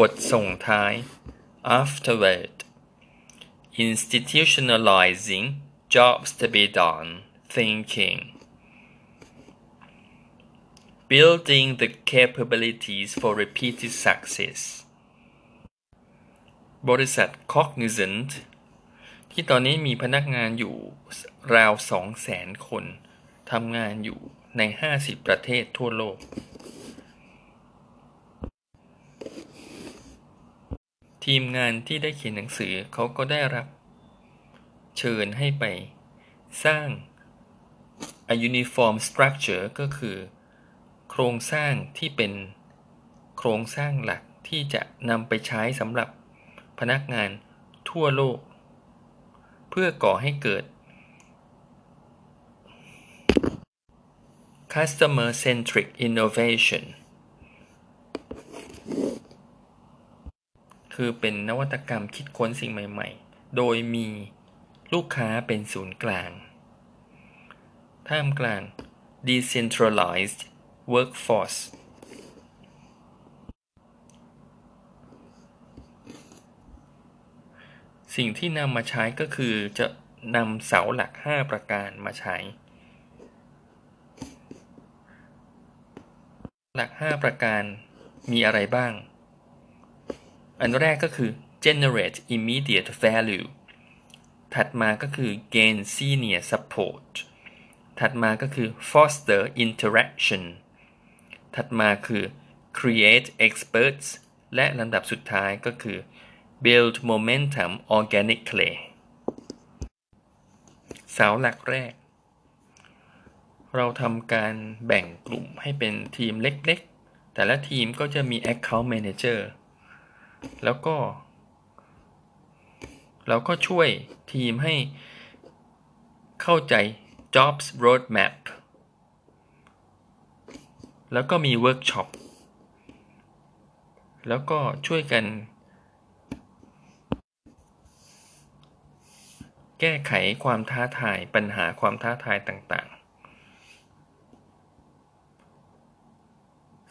บทส่งท้าย afterward institutionalizing jobs to be done thinking building the capabilities for repeated success บริษัท Cognizant ที่ตอนนี้มีพนักงานอยู่ราวสองแสนคนทำงานอยู่ใน 50 ประเทศทั่วโลก ทีมงานที่ได้เขียนหนังสือเขาก็ได้รับ เชิญให้ไป สร้าง a uniform structure ก็คือ โครงสร้างที่เป็นโครงสร้างหลักที่จะนำไปใช้สำหรับพนักงานทั่วโลก เพื่อก่อให้เกิด customer centric innovation คือเป็นนวัตกรรมคิดค้นสิ่งใหม่ๆ โดยมีลูกค้าเป็นศูนย์กลาง ท่ามกลาง decentralized workforce สิ่งที่นำมาใช้ก็คือจะนำเสาหลัก 5 ประการมาใช้ หลัก 5 ประการมีอะไรบ้าง อันแรกก็คือ generate immediate value ถัดมาก็คือ gain senior support ถัดมาก็คือ foster interaction ถัดมาคือ create experts และลำดับสุดท้ายก็คือ build momentum organically เสาหลักแรก เราทำการแบ่งกลุ่มให้เป็นทีมเล็กๆ แต่ละทีมก็จะมี account manager แล้วก็เราก็ช่วยทีมให้เข้าใจ jobs roadmap แล้วก็มีเวิร์กช็อป แล้วก็ช่วยกัน แก้ไขความท้าทายปัญหาความท้าทายต่างๆ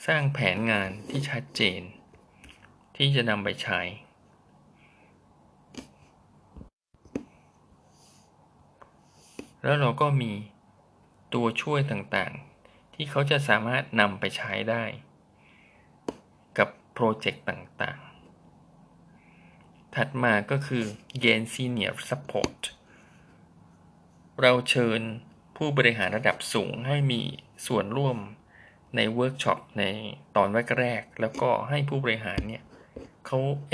สร้างแผนงานที่ชัดเจน ที่จะนำไปใช้ แล้วเราก็มีตัวช่วยต่างๆ ที่เขาจะสามารถนำไปใช้ได้ กับโปรเจกต์ต่างๆ ถัดมาก็คือ Gain Senior Support เราเชิญผู้บริหารระดับสูงให้มีส่วนร่วมในเวิร์กช็อปในตอนแรกๆแล้วก็ให้ผู้บริหารเนี่ยเ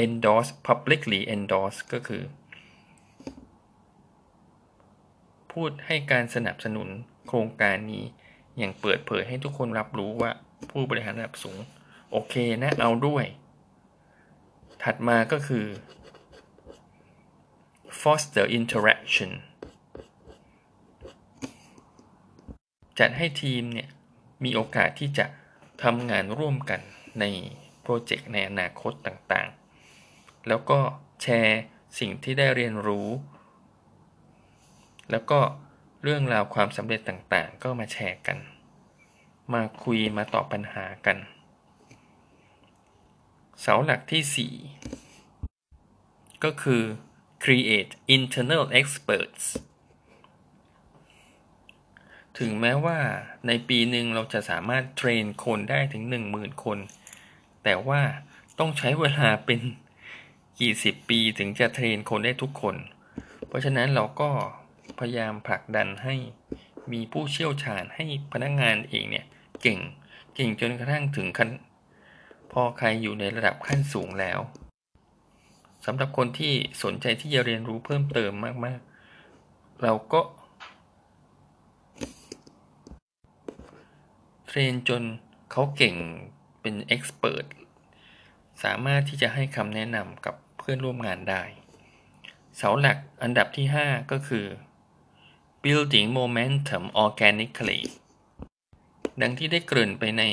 endorse publicly endorse ก็คือ พูดให้การสนับสนุนโครงการนี้ อย่างเปิดเผยให้ทุกคนรับรู้ว่าผู้บริหารระดับสูง โอเคนะเอาด้วย ถัดมาก็คือ foster interaction จัดให้ทีมเนี่ยมีโอกาสที่จะทำงานร่วมกันใน รเจกต์ในอนาคตต่างๆ แล้วก็แชร์สิ่งที่ได้เรียนรู้ แล้วก็เรื่องราวความสำเร็จต่างๆ ก็มาแชร์กัน มาคุยมาตอบปัญหากัน เสาหลักที่ 4 ก็คือ create internal experts ถึงแม้ว่าในปีหนึ่งเราจะสามารถเทรนคนได้ถึง 10,000 คน แต่ว่าต้องใช้เวลาเป็นกี่สิบปีถึงจะเทรนคนได้ทุกคน เพราะฉะนั้นเราก็พยายามผลักดันให้มีผู้เชี่ยวชาญให้พนักงงานเองเนี่ยเก่งเก่งจนกระทั่งถึงขั้นพอใครอยู่ในระดับขั้นสูงแล้วสำหรับคนที่สนใจที่จะเรียนรู้เพิ่มเติมมากๆ เราก็ เทรนจนเขาเก่ง เป็นเอ็กซ์เพรสสามารถที่จะให้คำแนะนำกับเพื่อนร่วมงานได้ เสาหลักอันดับที่ 5 ก็คือ building momentum organically ดังที่ได้เกริ่นไปใน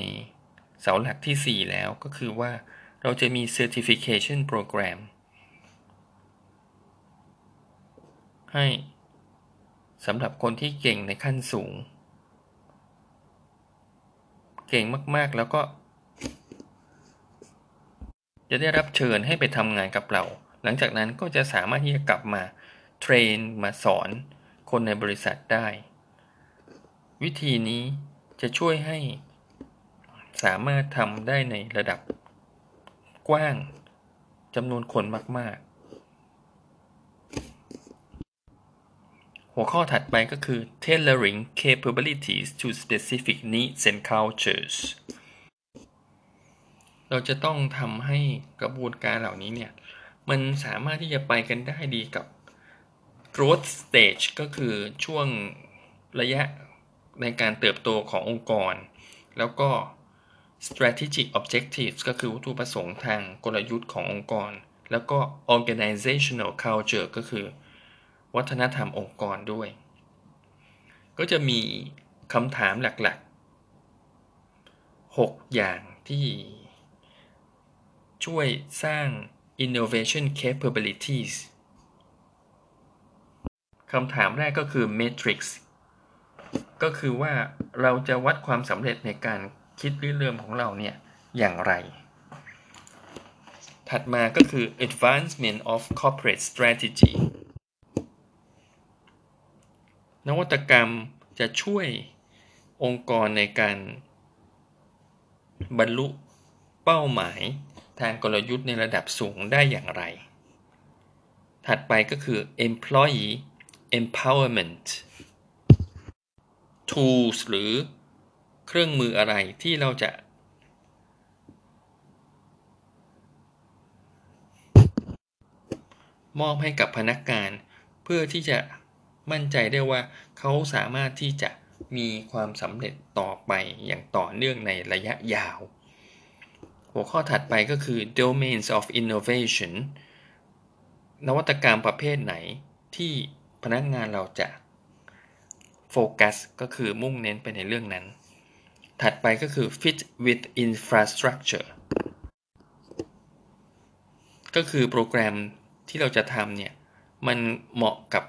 เสาหลักที่ 4 แล้วก็คือว่าเราจะมี certification program ให้สำหรับคนที่เก่งในขั้นสูง เก่งมาก ๆ แล้วก็ จะได้รับเชิญให้ไปทำงานกับเรา หลังจากนั้นก็จะสามารถที่จะกลับมาเทรนมาสอนคนในบริษัทได้ วิธีนี้จะช่วยให้สามารถทำได้ในระดับกว้างจำนวนคนมาก ๆ หัวข้อถัดไปก็คือ tailoring capabilities to specific needs and cultures เราจะต้องทำให้กระบวนการเหล่านี้เนี่ย มันสามารถที่จะไปกันได้ดีกับ growth stage ก็คือช่วงระยะในการเติบโตขององค์กร แล้วก็ strategic objectives ก็คือวัตถุประสงค์ทางกลยุทธ์ขององค์กร แล้วก็ organizational culture ก็คือ วัฒนธรรมองค์กรด้วย ก็จะมีคำถามหลักๆ 6 อย่างที่ ช่วยสร้าง innovation capabilities คำถามแรกก็คือ matrix ก็คือว่าเราจะวัดความสำเร็จในการคิดริเริ่มของเราเนี่ย อย่างไร ถัดมาก็คือ advancement of corporate strategy นวัตกรรมจะช่วยองค์กรในการบรรลุเป้าหมาย ทางกลยุทธ์ในระดับสูงได้อย่างไร ถัดไปก็คือ employee empowerment tools หรือเครื่องมืออะไรที่เราจะ มอบให้กับพนักงานเพื่อที่จะมั่นใจได้ว่าเขาสามารถที่จะมีความสำเร็จต่อไปอย่างต่อเนื่องในระยะยาว หัวข้อถัดไปก็คือ domains of innovation นวัตกรรมประเภทไหนที่พนักงานเราจะโฟกัสก็คือมุ่งเน้นไปในเรื่องนั้น ถัดไปก็คือ fit with infrastructure ก็คือโปรแกรมที่เราจะทำเนี่ย มันเหมาะกับ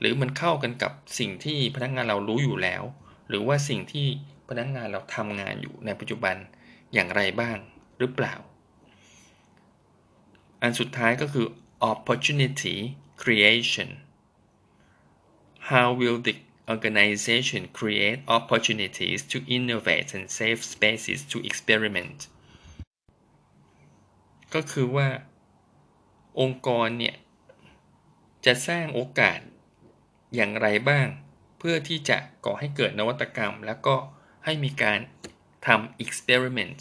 หรือมันเข้ากันกับสิ่งที่พนักงานเรารู้อยู่แล้ว หรือว่าสิ่งที่พนักงานเราทำงานอยู่ในปัจจุบันอย่างไรบ้าง หรือเปล่า อันสุดท้ายก็คือ opportunity creation how will the organization create opportunities to innovate and safe spaces to experiment ก็คือว่าองค์กรเนี่ย จะสร้างโอกาสอย่างไรบ้าง เพื่อที่จะก่อให้เกิดนวัตกรรม แล้วก็ให้มีการทำ experiment